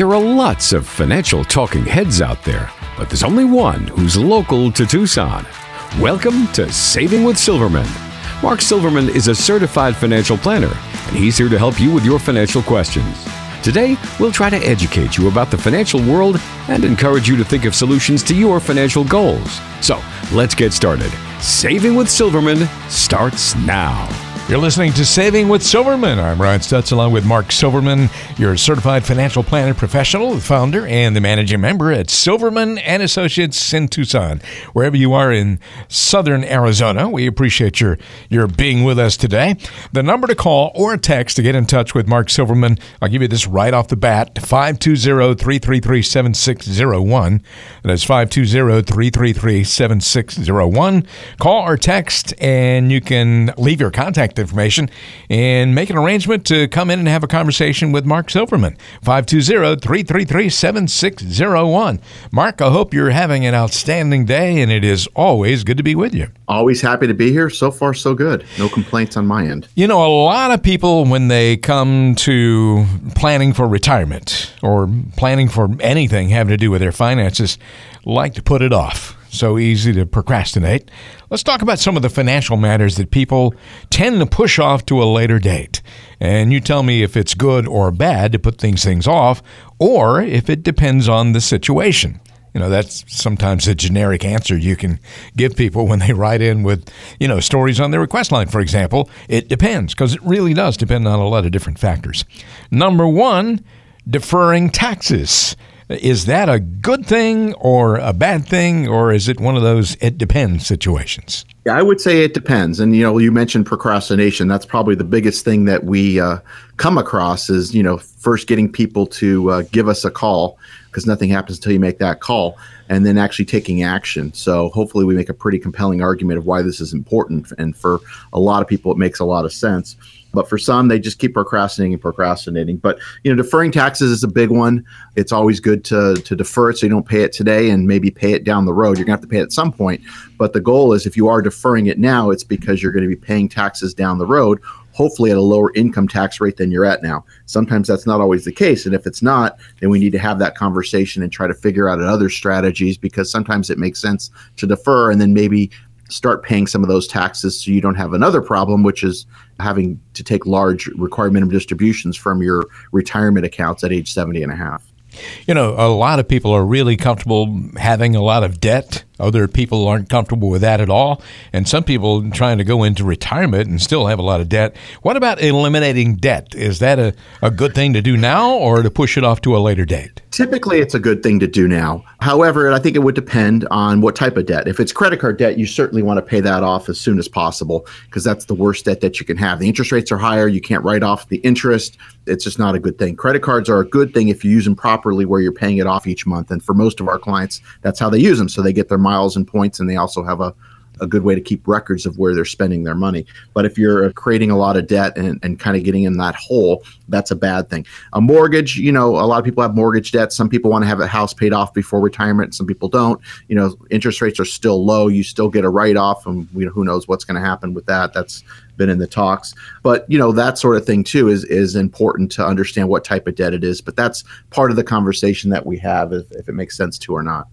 There are lots of financial talking heads out there, but there's only one who's local to Tucson. Welcome to Saving with Silverman. Mark Silverman is a certified financial planner, and he's here to help you with your financial questions. Today, we'll try to educate you about the financial world and encourage you to think of solutions to your financial goals. So, let's get started. Saving with Silverman starts now. You're listening to Saving with Silverman. I'm Ron Stutz along with Mark Silverman. You're a certified financial planner professional, the founder and the managing member at Silverman and Associates in Tucson. Wherever you are in southern Arizona, we appreciate your your being with us today. The number to call or text to get in touch with Mark Silverman, I'll give you this right off the bat, 520-333-7601. That's 520-333-7601. Call or text and you can leave your contact information and make an arrangement to come in and have a conversation with Mark Silverman. 520-333-7601. Mark, I hope you're having an outstanding day and it is always good to be with you. Always happy to be here. So far so good. No complaints on my end. You know, a lot of people when they come to planning for retirement or planning for anything having to do with their finances like to put it off so easy to procrastinate. Let's talk about some of the financial matters that people tend to push off to a later date. And you tell me if it's good or bad to put these things off, or if it depends on the situation. You know, that's sometimes a generic answer you can give people when they write in with, you know, stories on their request line, for example. It depends, because it really does depend on a lot of different factors. Number one, deferring taxes. Is that a good thing or a bad thing, or is it one of those it depends situations? Yeah, I would say it depends. And you know, you mentioned procrastination. That's probably the biggest thing that we uh, come across is you know first getting people to uh, give us a call because nothing happens until you make that call, and then actually taking action. So hopefully, we make a pretty compelling argument of why this is important. And for a lot of people, it makes a lot of sense. But for some, they just keep procrastinating and procrastinating. But you know, deferring taxes is a big one. It's always good to to defer it so you don't pay it today and maybe pay it down the road. You're gonna have to pay it at some point. But the goal is if you are deferring it now, it's because you're going to be paying taxes down the road, hopefully at a lower income tax rate than you're at now. Sometimes that's not always the case. And if it's not, then we need to have that conversation and try to figure out other strategies because sometimes it makes sense to defer and then maybe start paying some of those taxes so you don't have another problem, which is having to take large required minimum distributions from your retirement accounts at age 70 and a half. You know, a lot of people are really comfortable having a lot of debt. Other people aren't comfortable with that at all. And some people trying to go into retirement and still have a lot of debt. What about eliminating debt? Is that a, a good thing to do now or to push it off to a later date? Typically, it's a good thing to do now. However, I think it would depend on what type of debt. If it's credit card debt, you certainly want to pay that off as soon as possible because that's the worst debt that you can have. The interest rates are higher. You can't write off the interest. It's just not a good thing. Credit cards are a good thing if you use them properly where you're paying it off each month. And for most of our clients, that's how they use them. So they get their miles and points, and they also have a a good way to keep records of where they're spending their money. But if you're creating a lot of debt and, and kind of getting in that hole, that's a bad thing. A mortgage, you know, a lot of people have mortgage debt. Some people want to have a house paid off before retirement. Some people don't. You know, interest rates are still low. You still get a write off, and who knows what's going to happen with that. That's been in the talks. But you know that sort of thing too is is important to understand what type of debt it is. But that's part of the conversation that we have, if, if it makes sense to or not.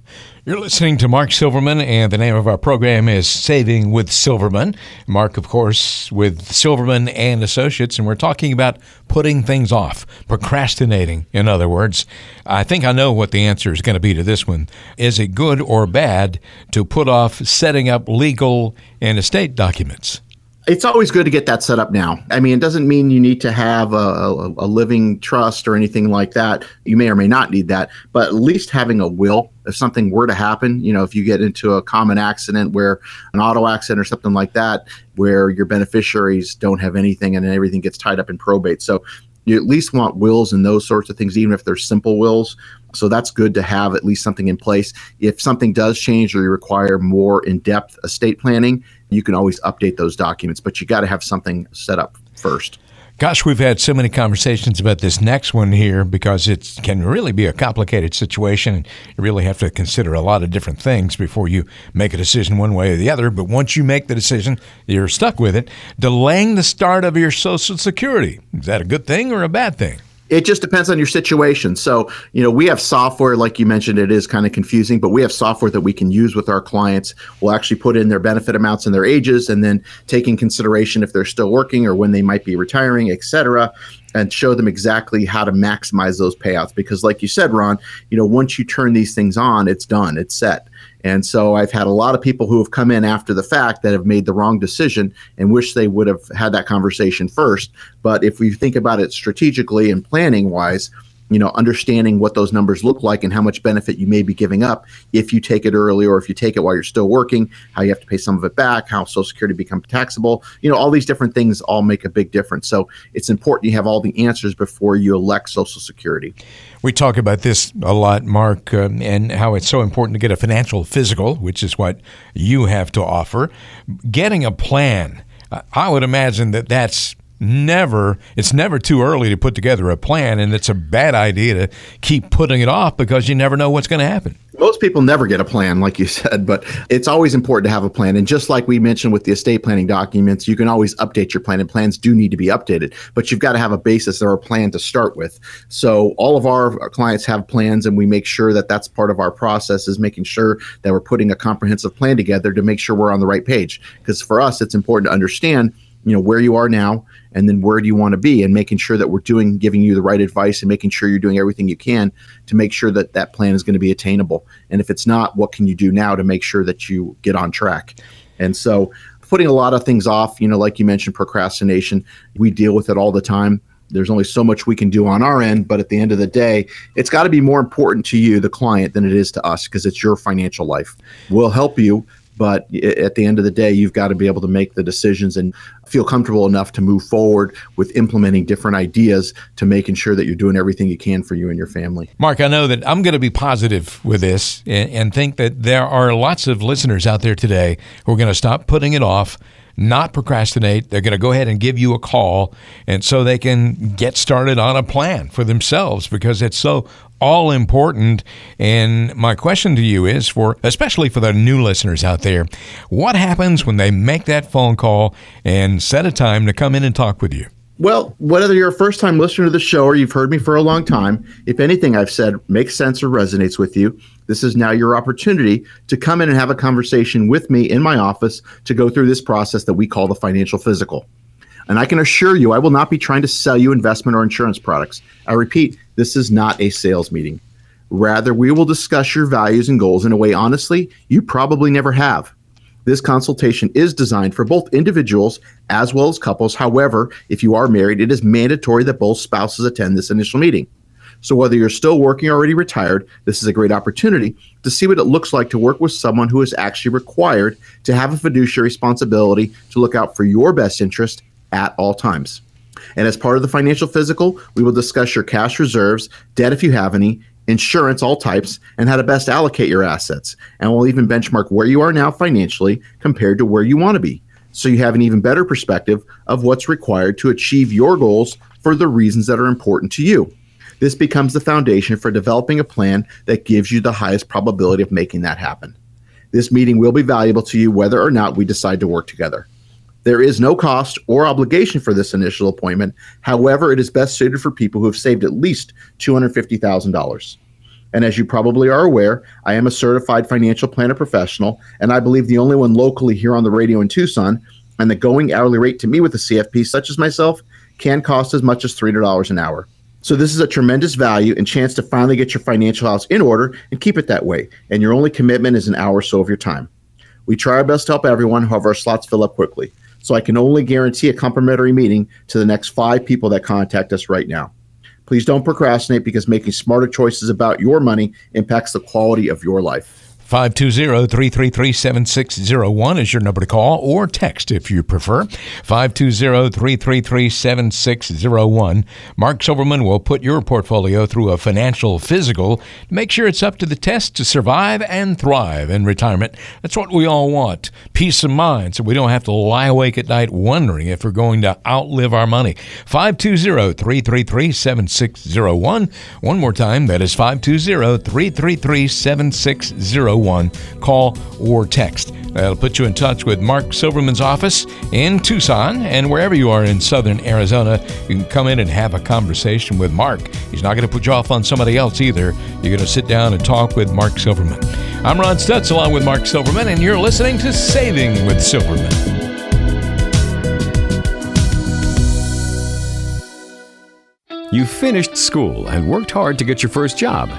You're listening to Mark Silverman, and the name of our program is Saving with Silverman. Mark, of course, with Silverman and Associates, and we're talking about putting things off, procrastinating, in other words. I think I know what the answer is going to be to this one. Is it good or bad to put off setting up legal and estate documents? It's always good to get that set up now. I mean, it doesn't mean you need to have a, a, a, living trust or anything like that. You may or may not need that, but at least having a will, if something were to happen, you know, if you get into a common accident where an auto accident or something like that, where your beneficiaries don't have anything and everything gets tied up in probate. So you at least want wills and those sorts of things, even if they're simple wills. So that's good to have at least something in place. If something does change or you require more in depth estate planning, you can always update those documents, but you got to have something set up first. Gosh, we've had so many conversations about this next one here because it can really be a complicated situation. You really have to consider a lot of different things before you make a decision one way or the other. But once you make the decision, you're stuck with it. Delaying the start of your Social Security is that a good thing or a bad thing? It just depends on your situation. So, you know, we have software, like you mentioned, it is kind of confusing, but we have software that we can use with our clients. We'll actually put in their benefit amounts and their ages and then take in consideration if they're still working or when they might be retiring, et cetera, and show them exactly how to maximize those payouts. Because, like you said, Ron, you know, once you turn these things on, it's done, it's set. And so I've had a lot of people who have come in after the fact that have made the wrong decision and wish they would have had that conversation first. But if we think about it strategically and planning wise, you know, understanding what those numbers look like and how much benefit you may be giving up if you take it early or if you take it while you're still working, how you have to pay some of it back, how Social Security becomes taxable. You know, all these different things all make a big difference. So it's important you have all the answers before you elect Social Security. We talk about this a lot, Mark, uh, and how it's so important to get a financial physical, which is what you have to offer. Getting a plan, I would imagine that that's never it's never too early to put together a plan and it's a bad idea to keep putting it off because you never know what's going to happen. Most people never get a plan like you said but it's always important to have a plan. And just like we mentioned with the estate planning documents you can always update your plan and plans do need to be updated but you've got to have a basis or a plan to start with. So all of our clients have plans and we make sure that that's part of our process is making sure that we're putting a comprehensive plan together to make sure we're on the right page. Because for us it's important to understand you know where you are now and then where do you want to be and making sure that we're doing giving you the right advice and making sure you're doing everything you can to make sure that that plan is going to be attainable. And if it's not what can you do now to make sure that you get on track? And so putting a lot of things off you know like you mentioned procrastination we deal with it all the time. There's only so much we can do on our end but at the end of the day it's got to be more important to you the client than it is to us because it's your financial life. We'll help you but at the end of the day, you've got to be able to make the decisions and feel comfortable enough to move forward with implementing different ideas to making sure that you're doing everything you can for you and your family. Mark, I know that I'm going to be positive with this and, think that there are lots of listeners out there today who are going to stop putting it off not procrastinate. They're going to go ahead and give you a call, and so they can get started on a plan for themselves because it's so all important. And my question to you is for, especially for the new listeners out there, what happens when they make that phone call and set a time to come in and talk with you? Well, whether you're a first time listener to the show or you've heard me for a long time, if anything I've said makes sense or resonates with you, this is now your opportunity to come in and have a conversation with me in my office to go through this process that we call the financial physical. And I can assure you, I will not be trying to sell you investment or insurance products. I repeat, this is not a sales meeting. Rather, we will discuss your values and goals in a way, honestly, you probably never have. This consultation is designed for both individuals as well as couples. However, if you are married, it is mandatory that both spouses attend this initial meeting. So, whether you're still working or already retired, this is a great opportunity to see what it looks like to work with someone who is actually required to have a fiduciary responsibility to look out for your best interest at all times. And as part of the financial physical, we will discuss your cash reserves, debt if you have any, insurance, all types, and how to best allocate your assets. And we'll even benchmark where you are now financially compared to where you want to be. So you have an even better perspective of what's required to achieve your goals for the reasons that are important to you. This becomes the foundation for developing a plan that gives you the highest probability of making that happen. This meeting will be valuable to you whether or not we decide to work together. There is no cost or obligation for this initial appointment. However, it is best suited for people who have saved at least $250,000. And as you probably are aware, I am a certified financial planner professional, and I believe the only one locally here on the radio in Tucson. And the going hourly rate to me with a CFP such as myself can cost as much as $300 an hour. So this is a tremendous value and chance to finally get your financial house in order and keep it that way. And your only commitment is an hour or so of your time. We try our best to help everyone, however, our slots fill up quickly. So I can only guarantee a complimentary meeting to the next five people that contact us right now. Please don't procrastinate because making smarter choices about your money impacts the quality of your life. 520-333-7601 is your number to call or text if you prefer. 520-333-7601. Mark Silverman will put your portfolio through a financial physical to make sure it's up to the test to survive and thrive in retirement. That's what we all want. Peace of mind so we don't have to lie awake at night wondering if we're going to outlive our money. 520-333-7601. One more time, that is 520-333-7601 6601. Call or text. That'll put you in touch with Mark Silverman's office in Tucson and wherever you are in southern Arizona. You can come in and have a conversation with Mark. He's not going to put you off on somebody else either. You're going to sit down and talk with Mark Silverman. I'm Ron Stutz along with Mark Silverman, and you're listening to Saving with Silverman. You finished school and worked hard to get your first job.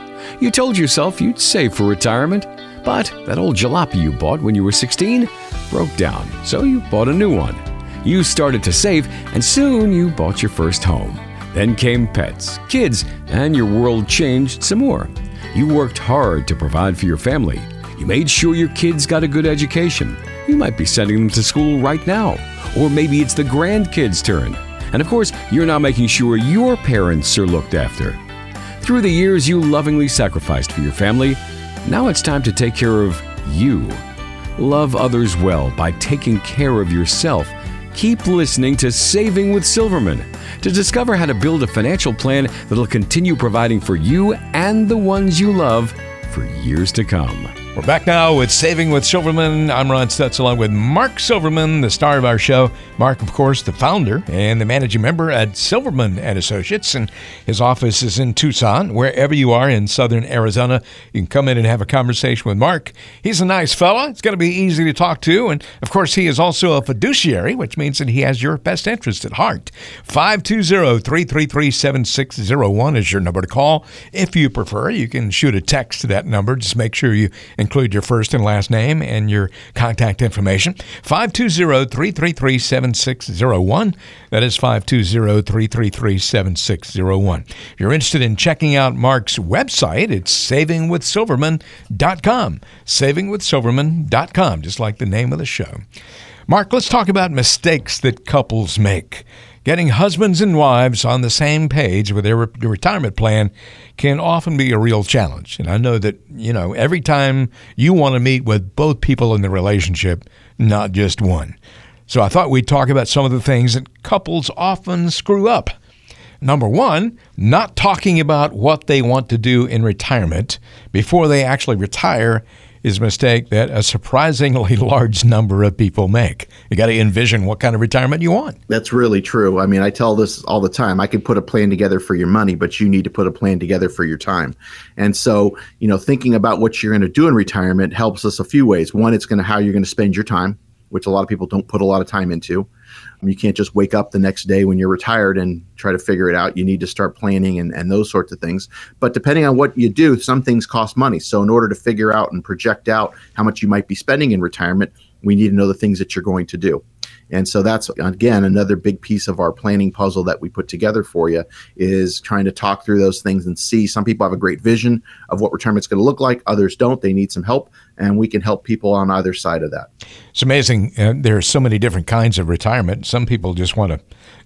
You told yourself you'd save for retirement, but that old jalopy you bought when you were 16 broke down, so you bought a new one. You started to save, and soon you bought your first home. Then came pets, kids, and your world changed some more. You worked hard to provide for your family. You made sure your kids got a good education. You might be sending them to school right now, or maybe it's the grandkids' turn. And of course, you're now making sure your parents are looked after. Through the years you lovingly sacrificed for your family, now it's time to take care of you. Love others well by taking care of yourself. Keep listening to Saving with Silverman to discover how to build a financial plan that'll continue providing for you and the ones you love for years to come. We're back now with Saving with Silverman. I'm Ron Stutz along with Mark Silverman, the star of our show. Mark, of course, the founder and the managing member at Silverman and Associates, and his office is in Tucson. Wherever you are in southern Arizona, you can come in and have a conversation with Mark. He's a nice fella. It's going to be easy to talk to, and of course, he is also a fiduciary, which means that he has your best interest at heart. 520-333-7601 is your number to call. If you prefer, you can shoot a text to that number. Just make sure you include your first and last name and your contact information. 520-333-7601. That is 520-333-7601. If you're interested in checking out Mark's website, it's savingwithsilverman.com. Savingwithsilverman.com, just like the name of the show. Mark, let's talk about mistakes that couples make. Getting husbands and wives on the same page with their re- retirement plan can often be a real challenge. And I know that, you know, every time you want to meet with both people in the relationship, not just one. So I thought we'd talk about some of the things that couples often screw up. Number one, not talking about what they want to do in retirement before they actually retire is a mistake that a surprisingly large number of people make. You got to envision what kind of retirement you want. That's really true. I mean, I tell this all the time. I can put a plan together for your money, but you need to put a plan together for your time. And so, you know, thinking about what you're going to do in retirement helps us a few ways. One, it's going to how you're going to spend your time, which a lot of people don't put a lot of time into. You can't just wake up the next day when you're retired and try to figure it out. You need to start planning and, and those sorts of things. But depending on what you do, some things cost money. So, in order to figure out and project out how much you might be spending in retirement, we need to know the things that you're going to do. And so that's again another big piece of our planning puzzle that we put together for you is trying to talk through those things and see some people have a great vision of what retirement's going to look like, others don't. They need some help, and we can help people on either side of that. It's amazing. Uh, there are so many different kinds of retirement. Some people just want to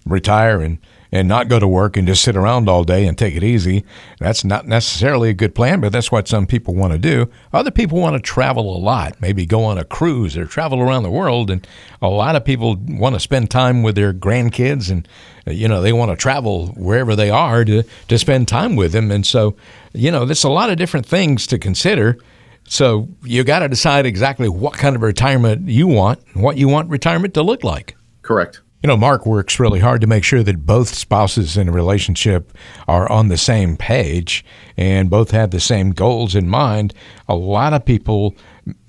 retire and and not go to work and just sit around all day and take it easy. That's not necessarily a good plan, but that's what some people want to do. Other people want to travel a lot, maybe go on a cruise or travel around the world. And a lot of people want to spend time with their grandkids and, you know, they want to travel wherever they are to, to spend time with them. And so, you know, there's a lot of different things to consider. So you got to decide exactly what kind of retirement you want, and what you want retirement to look like. Correct. You know, Mark works really hard to make sure that both spouses in a relationship are on the same page and both have the same goals in mind. A lot of people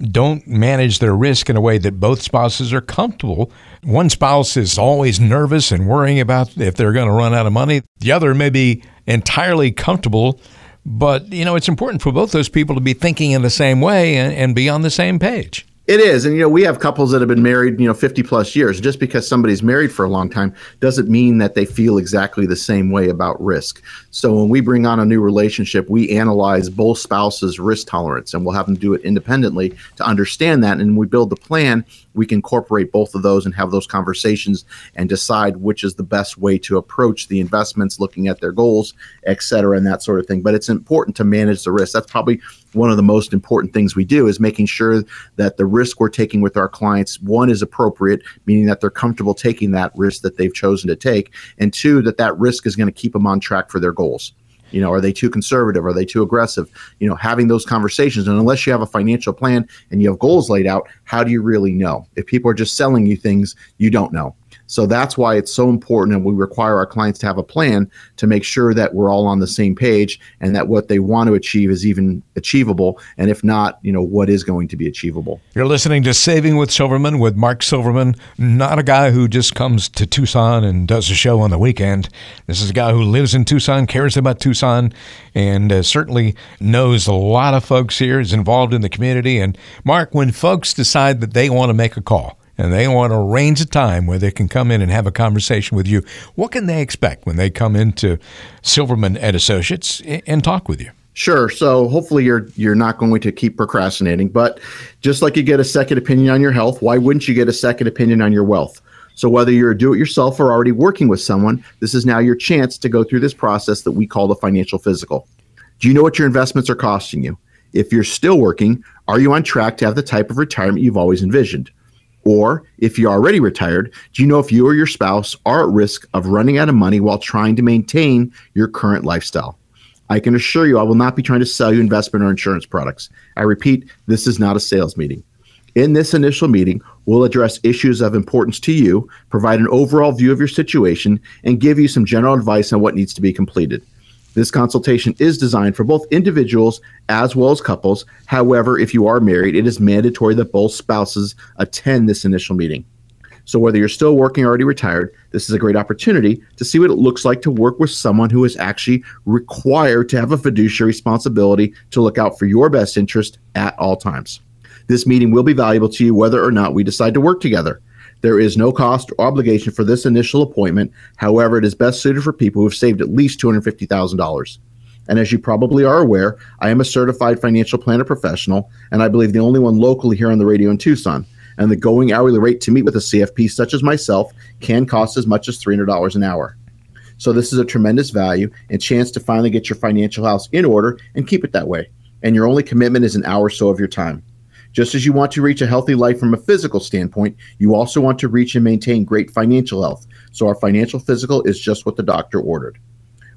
don't manage their risk in a way that both spouses are comfortable. One spouse is always nervous and worrying about if they're going to run out of money. The other may be entirely comfortable but you know, it's important for both those people to be thinking in the same way and, and be on the same page. It is. And, you know, we have couples that have been married, you know, 50 plus years. Just because somebody's married for a long time doesn't mean that they feel exactly the same way about risk. So when we bring on a new relationship, we analyze both spouses' risk tolerance and we'll have them do it independently to understand that. And we build the plan, we can incorporate both of those and have those conversations and decide which is the best way to approach the investments, looking at their goals, et cetera, and that sort of thing. But it's important to manage the risk. That's probably one of the most important things we do is making sure that the risk we're taking with our clients one is appropriate meaning that they're comfortable taking that risk that they've chosen to take and two that that risk is going to keep them on track for their goals You know, are they too conservative? Are they too aggressive? You know, having those conversations. And unless you have a financial plan and you have goals laid out, how do you really know? If people are just selling you things, you don't know. So that's why it's so important, and we require our clients to have a plan to make sure that we're all on the same page and that what they want to achieve is even achievable. And if not, you know, what is going to be achievable. You're listening to Saving with Silverman with Mark Silverman, not a guy who just comes to Tucson and does a show on the weekend. This is a guy who lives in Tucson, cares about Tucson, and uh, certainly knows a lot of folks here, is involved in the community. And Mark, when folks decide that they want to make a call, and they want to arrange a time where they can come in and have a conversation with you, what can they expect when they come into Silverman and Associates and talk with you? Sure. So hopefully you're you're not going to keep procrastinating, but just like you get a second opinion on your health, why wouldn't you get a second opinion on your wealth? So whether you're a do-it-yourself or already working with someone, this is now your chance to go through this process that we call the financial physical. Do you know what your investments are costing you? If you're still working, are you on track to have the type of retirement you've always envisioned? Or if you're already retired, do you know if you or your spouse are at risk of running out of money while trying to maintain your current lifestyle? I can assure you I will not be trying to sell you investment or insurance products. I repeat, this is not a sales meeting. In this initial meeting, we'll address issues of importance to you, provide an overall view of your situation, and give you some general advice on what needs to be completed. This consultation is designed for both individuals as well as couples. However, if you are married, it is mandatory that both spouses attend this initial meeting. So, whether you're still working or already retired, this is a great opportunity to see what it looks like to work with someone who is actually required to have a fiduciary responsibility to look out for your best interest at all times. This meeting will be valuable to you whether or not we decide to work together. There is no cost or obligation for this initial appointment. However, it is best suited for people who have saved at least $250,000. And as you probably are aware, I am a certified financial planner professional, and I believe the only one locally here on the radio in Tucson. And the going hourly rate to meet with a CFP such as myself can cost as much as $300 an hour. So this is a tremendous value and chance to finally get your financial house in order and keep it that way. And your only commitment is an hour or so of your time. Just as you want to reach a healthy life from a physical standpoint, you also want to reach and maintain great financial health. So our financial physical is just what the doctor ordered.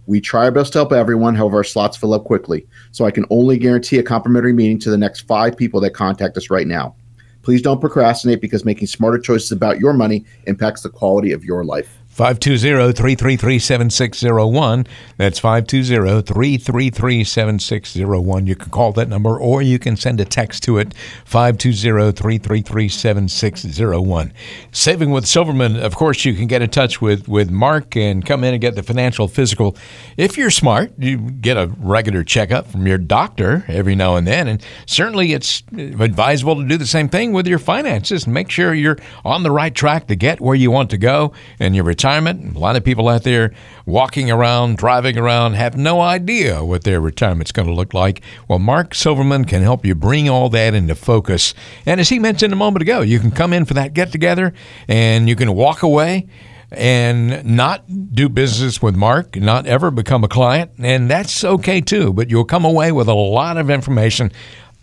We try our best to help everyone, however, our slots fill up quickly. So I can only guarantee a complimentary meeting to the next five people that contact us right now. Please don't procrastinate because making smarter choices about your money impacts the quality of your life. 520-333-7601. That's 520-333-7601. You can call that number or you can send a text to it 520-333-7601. Saving with Silverman, of course, you can get in touch with with Mark and come in and get the financial physical. If you're smart, you get a regular checkup from your doctor every now and then and certainly it's advisable to do the same thing with your finances. Make sure you're on the right track to get where you want to go and your retirement retirement. A lot of people out there walking around, driving around, have no idea what their retirement's going to look like. Well, Mark Silverman can help you bring all that into focus. And as he mentioned a moment ago, you can come in for that get together and you can walk away and not do business with Mark, not ever become a client, and that's okay too. But you'll come away with a lot of information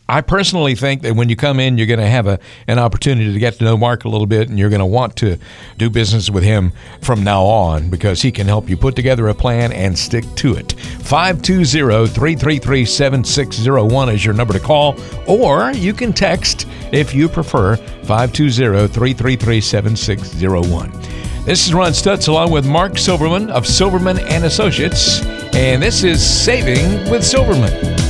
I personally think that when you come in, you're going to have a, an opportunity to get to know Mark a little bit, and you're going to want to do business with him from now on because he can help you put together a plan and stick to it. 520 333 7601 is your number to call, or you can text if you prefer 520 333 7601. This is Ron Stutz along with Mark Silverman of Silverman and Associates, and this is Saving with Silverman.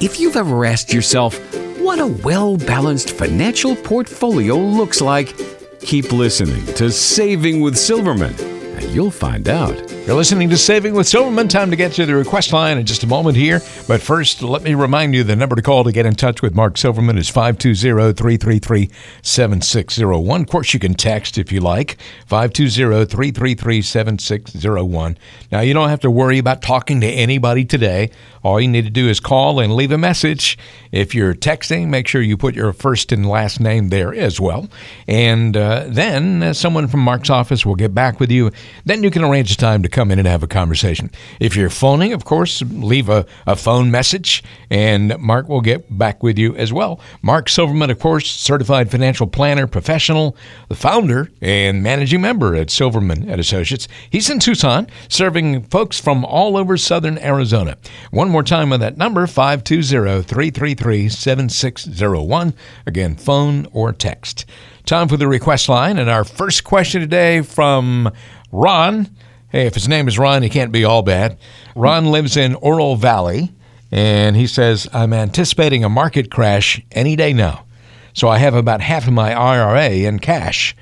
If you've ever asked yourself what a well balanced financial portfolio looks like, keep listening to Saving with Silverman, and you'll find out. You're listening to Saving with Silverman. Time to get to the request line in just a moment here. But first, let me remind you the number to call to get in touch with Mark Silverman is 520 333 7601. Of course, you can text if you like 520 333 7601. Now, you don't have to worry about talking to anybody today. All you need to do is call and leave a message. If you're texting, make sure you put your first and last name there as well. And uh, then uh, someone from Mark's office will get back with you. Then you can arrange a time to come in and have a conversation. If you're phoning, of course, leave a, a phone message and Mark will get back with you as well. Mark Silverman, of course, certified financial planner, professional, the founder and managing member at Silverman and Associates. He's in Tucson, serving folks from all over southern Arizona. One more time on that number, 520-333-7601. Again, phone or text. Time for the request line and our first question today from Ron. Hey, if his name is Ron, he can't be all bad. Ron lives in Oro Valley, and he says, I'm anticipating a market crash any day now. So I have about half of my IRA in cash.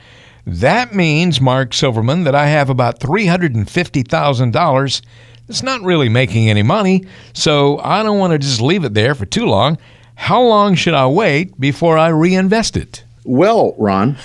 That means, Mark Silverman, that I have about $350,000 it's not really making any money, so I don't want to just leave it there for too long. How long should I wait before I reinvest it? Well, Ron,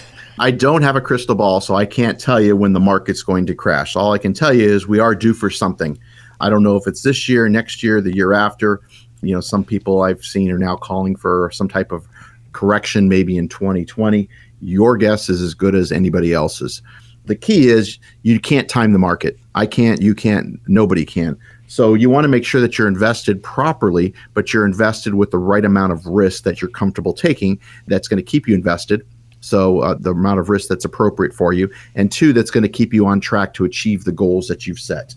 I don't have a crystal ball, so I can't tell you when the market's going to crash. All I can tell you is we are due for something. I don't know if it's this year, next year, the year after. You know, some people I've seen are now calling for some type of correction maybe in 2020. Your guess is as good as anybody else's. The key is you can't time the market. I can't, you can't, nobody can. So you want to make sure that you're invested properly, but you're invested with the right amount of risk that you're comfortable taking that's going to keep you invested so uh, the amount of risk that's appropriate for you, and two, that's going to keep you on track to achieve the goals that you've set.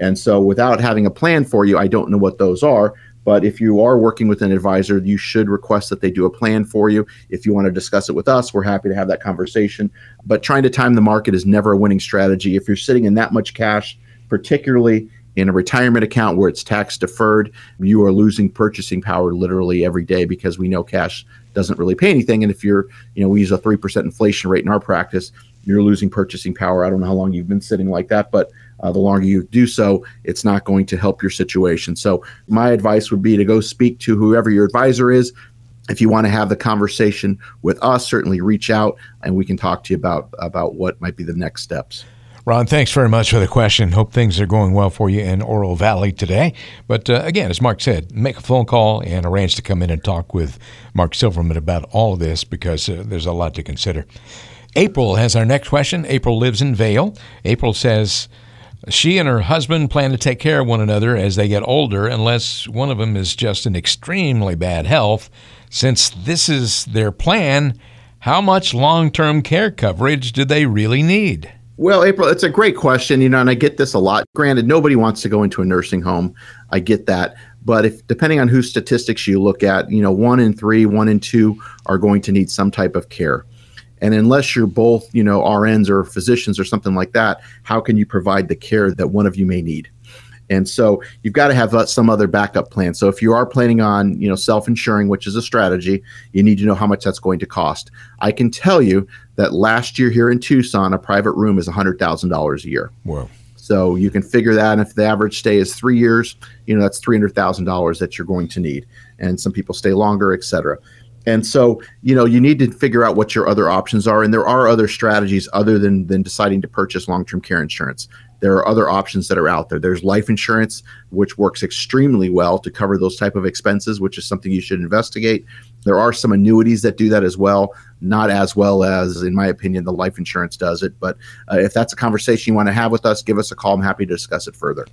And so without having a plan for you, I don't know what those are. But if you are working with an advisor, you should request that they do a plan for you. If you want to discuss it with us, we're happy to have that conversation. But trying to time the market is never a winning strategy. If you're sitting in that much cash, particularly in a retirement account where it's tax deferred, you are losing purchasing power literally every day because we know cash doesn't really pay anything. And if you're, you know, we use a 3% inflation rate in our practice, you're losing purchasing power. I don't know how long you've been sitting like that, but uh, the longer you do so, it's not going to help your situation. So, my advice would be to go speak to whoever your advisor is. If you want to have the conversation with us, certainly reach out and we can talk to you about about what might be the next steps. Ron, thanks very much for the question. Hope things are going well for you in Oro Valley today. But uh, again, as Mark said, make a phone call and arrange to come in and talk with Mark Silverman about all of this because uh, there's a lot to consider. April has our next question. April lives in Vail. April says she and her husband plan to take care of one another as they get older, unless one of them is just in extremely bad health. Since this is their plan, how much long term care coverage do they really need? Well, April, it's a great question, you know, and I get this a lot. Granted, nobody wants to go into a nursing home. I get that. But if depending on whose statistics you look at, you know, one in three, one in two are going to need some type of care. And unless you're both, you know, RNs or physicians or something like that, how can you provide the care that one of you may need? And so you've got to have uh, some other backup plan. So if you are planning on, you know, self-insuring, which is a strategy, you need to know how much that's going to cost. I can tell you that last year here in Tucson, a private room is $100,000 a year. Wow. So you can figure that. And if the average stay is three years, you know, that's $300,000 that you're going to need. And some people stay longer, et cetera. And so, you know, you need to figure out what your other options are. And there are other strategies other than, than deciding to purchase long term care insurance there are other options that are out there there's life insurance which works extremely well to cover those type of expenses which is something you should investigate there are some annuities that do that as well not as well as in my opinion the life insurance does it. But uh, if that's a conversation you want to have with us give us a call. I'm happy to discuss it further.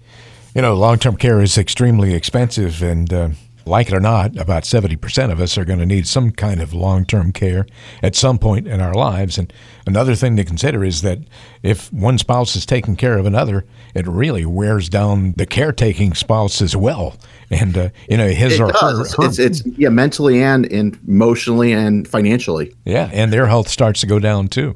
You know long-term care is extremely expensive and uh like it or not, about 70% of us are going to need some kind of long term care at some point in our lives. And another thing to consider is that if one spouse is taking care of another, it really wears down the caretaking spouse as well. And, uh, you know, his it or does. her, her. It's, it's, yeah, mentally and, and emotionally and financially. Yeah, and their health starts to go down too.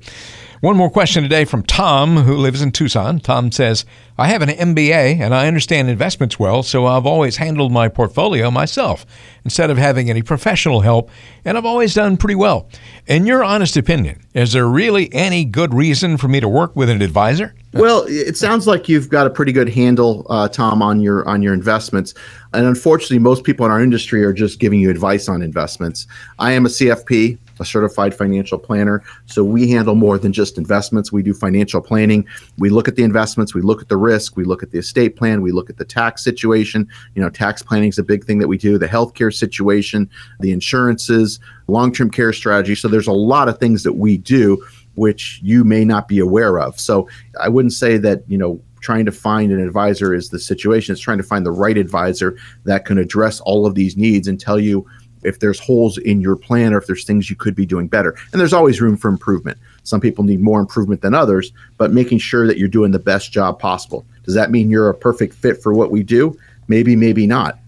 One more question today from Tom, who lives in Tucson. Tom says, I have an MBA and I understand investments well, so I've always handled my portfolio myself instead of having any professional help, and I've always done pretty well. In your honest opinion, is there really any good reason for me to work with an advisor? Well, it sounds like you've got a pretty good handle, uh, Tom, on your on your investments. And unfortunately, most people in our industry are just giving you advice on investments. I am a CFP a certified financial planner. So we handle more than just investments. We do financial planning. We look at the investments, we look at the risk, we look at the estate plan, we look at the tax situation. You know, tax planning is a big thing that we do, the healthcare situation, the insurances, long term care strategy. So there's a lot of things that we do which you may not be aware of. So I wouldn't say that, you know, trying to find an advisor is the situation. It's trying to find the right advisor that can address all of these needs and tell you if there's holes in your plan or if there's things you could be doing better. And there's always room for improvement. Some people need more improvement than others, but making sure that you're doing the best job possible. Does that mean you're a perfect fit for what we do? Maybe, maybe not.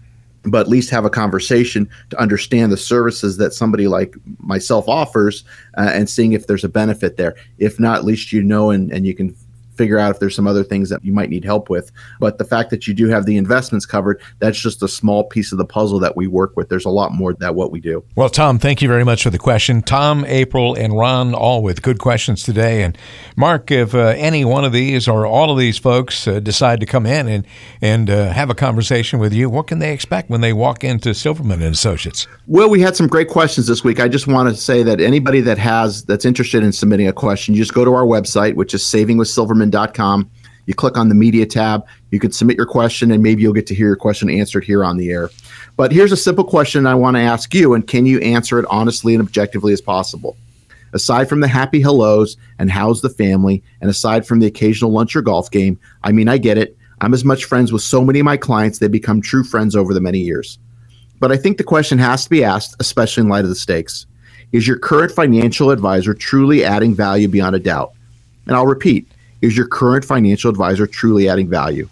But at least have a conversation to understand the services that somebody like myself offers uh, and seeing if there's a benefit there. If not, at least you know and, and you can figure out if there's some other things that you might need help with. But the fact that you do have the investments covered, that's just a small piece of the puzzle that we work with. There's a lot more that what we do. Well, Tom, thank you very much for the question. Tom, April, and Ron, all with good questions today. And Mark, if uh, any one of these or all of these folks uh, decide to come in and and uh, have a conversation with you, what can they expect when they walk into Silverman and Associates? Well, we had some great questions this week. I just want to say that anybody that has that's interested in submitting a question, you just go to our website, which is savingwithsilverman silverman.com. You click on the media tab. You can submit your question, and maybe you'll get to hear your question answered here on the air. But here's a simple question I want to ask you, and can you answer it honestly and objectively as possible? Aside from the happy hellos and how's the family, and aside from the occasional lunch or golf game, I mean, I get it. I'm as much friends with so many of my clients, they become true friends over the many years. But I think the question has to be asked, especially in light of the stakes. Is your current financial advisor truly adding value beyond a doubt? And I'll repeat is your current financial advisor truly adding value?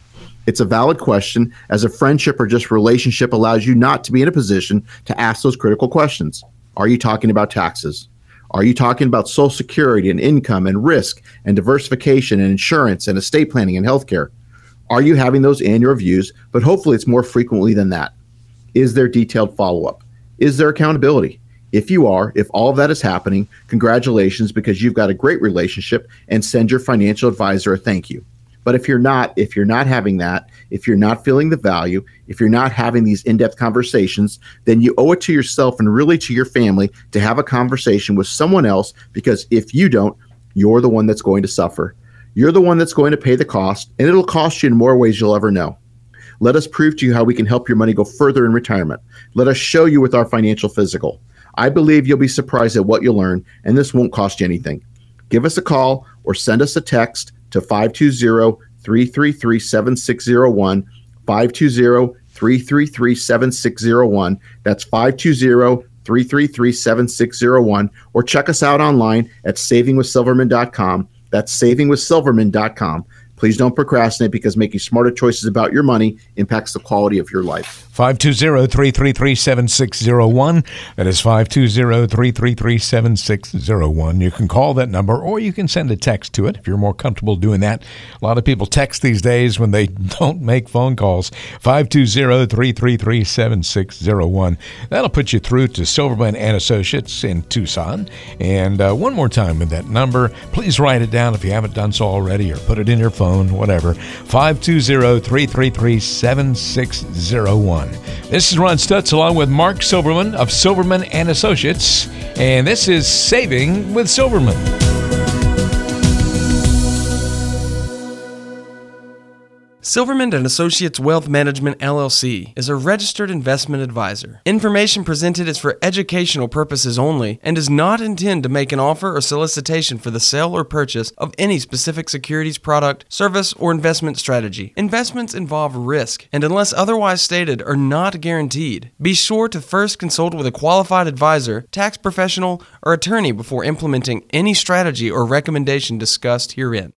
It's a valid question, as a friendship or just relationship allows you not to be in a position to ask those critical questions. Are you talking about taxes? Are you talking about Social Security and income and risk and diversification and insurance and estate planning and healthcare? Are you having those annual reviews? But hopefully, it's more frequently than that. Is there detailed follow up? Is there accountability? If you are, if all of that is happening, congratulations because you've got a great relationship and send your financial advisor a thank you. But if you're not, if you're not having that, if you're not feeling the value, if you're not having these in depth conversations, then you owe it to yourself and really to your family to have a conversation with someone else because if you don't, you're the one that's going to suffer. You're the one that's going to pay the cost, and it'll cost you in more ways you'll ever know. Let us prove to you how we can help your money go further in retirement. Let us show you with our financial physical. I believe you'll be surprised at what you'll learn, and this won't cost you anything. Give us a call or send us a text to 520 333 7601. 520 333 7601. That's 520 333 7601. Or check us out online at savingwithsilverman.com. That's savingwithsilverman.com. Please don't procrastinate because making smarter choices about your money impacts the quality of your life. 520-333-7601. That is 520-333-7601. You can call that number or you can send a text to it if you're more comfortable doing that. A lot of people text these days when they don't make phone calls. 520-333-7601. That'll put you through to Silverman and Associates in Tucson. And uh, one more time with that number, please write it down if you haven't done so already or put it in your phone phone, whatever. 520 333 7601. This is Ron Stutz along with Mark Silverman of Silverman and Associates, and this is Saving with Silverman. Silverman and Associates Wealth Management LLC is a registered investment advisor. Information presented is for educational purposes only and does not intend to make an offer or solicitation for the sale or purchase of any specific securities product, service, or investment strategy. Investments involve risk and unless otherwise stated are not guaranteed. Be sure to first consult with a qualified advisor, tax professional, or attorney before implementing any strategy or recommendation discussed herein.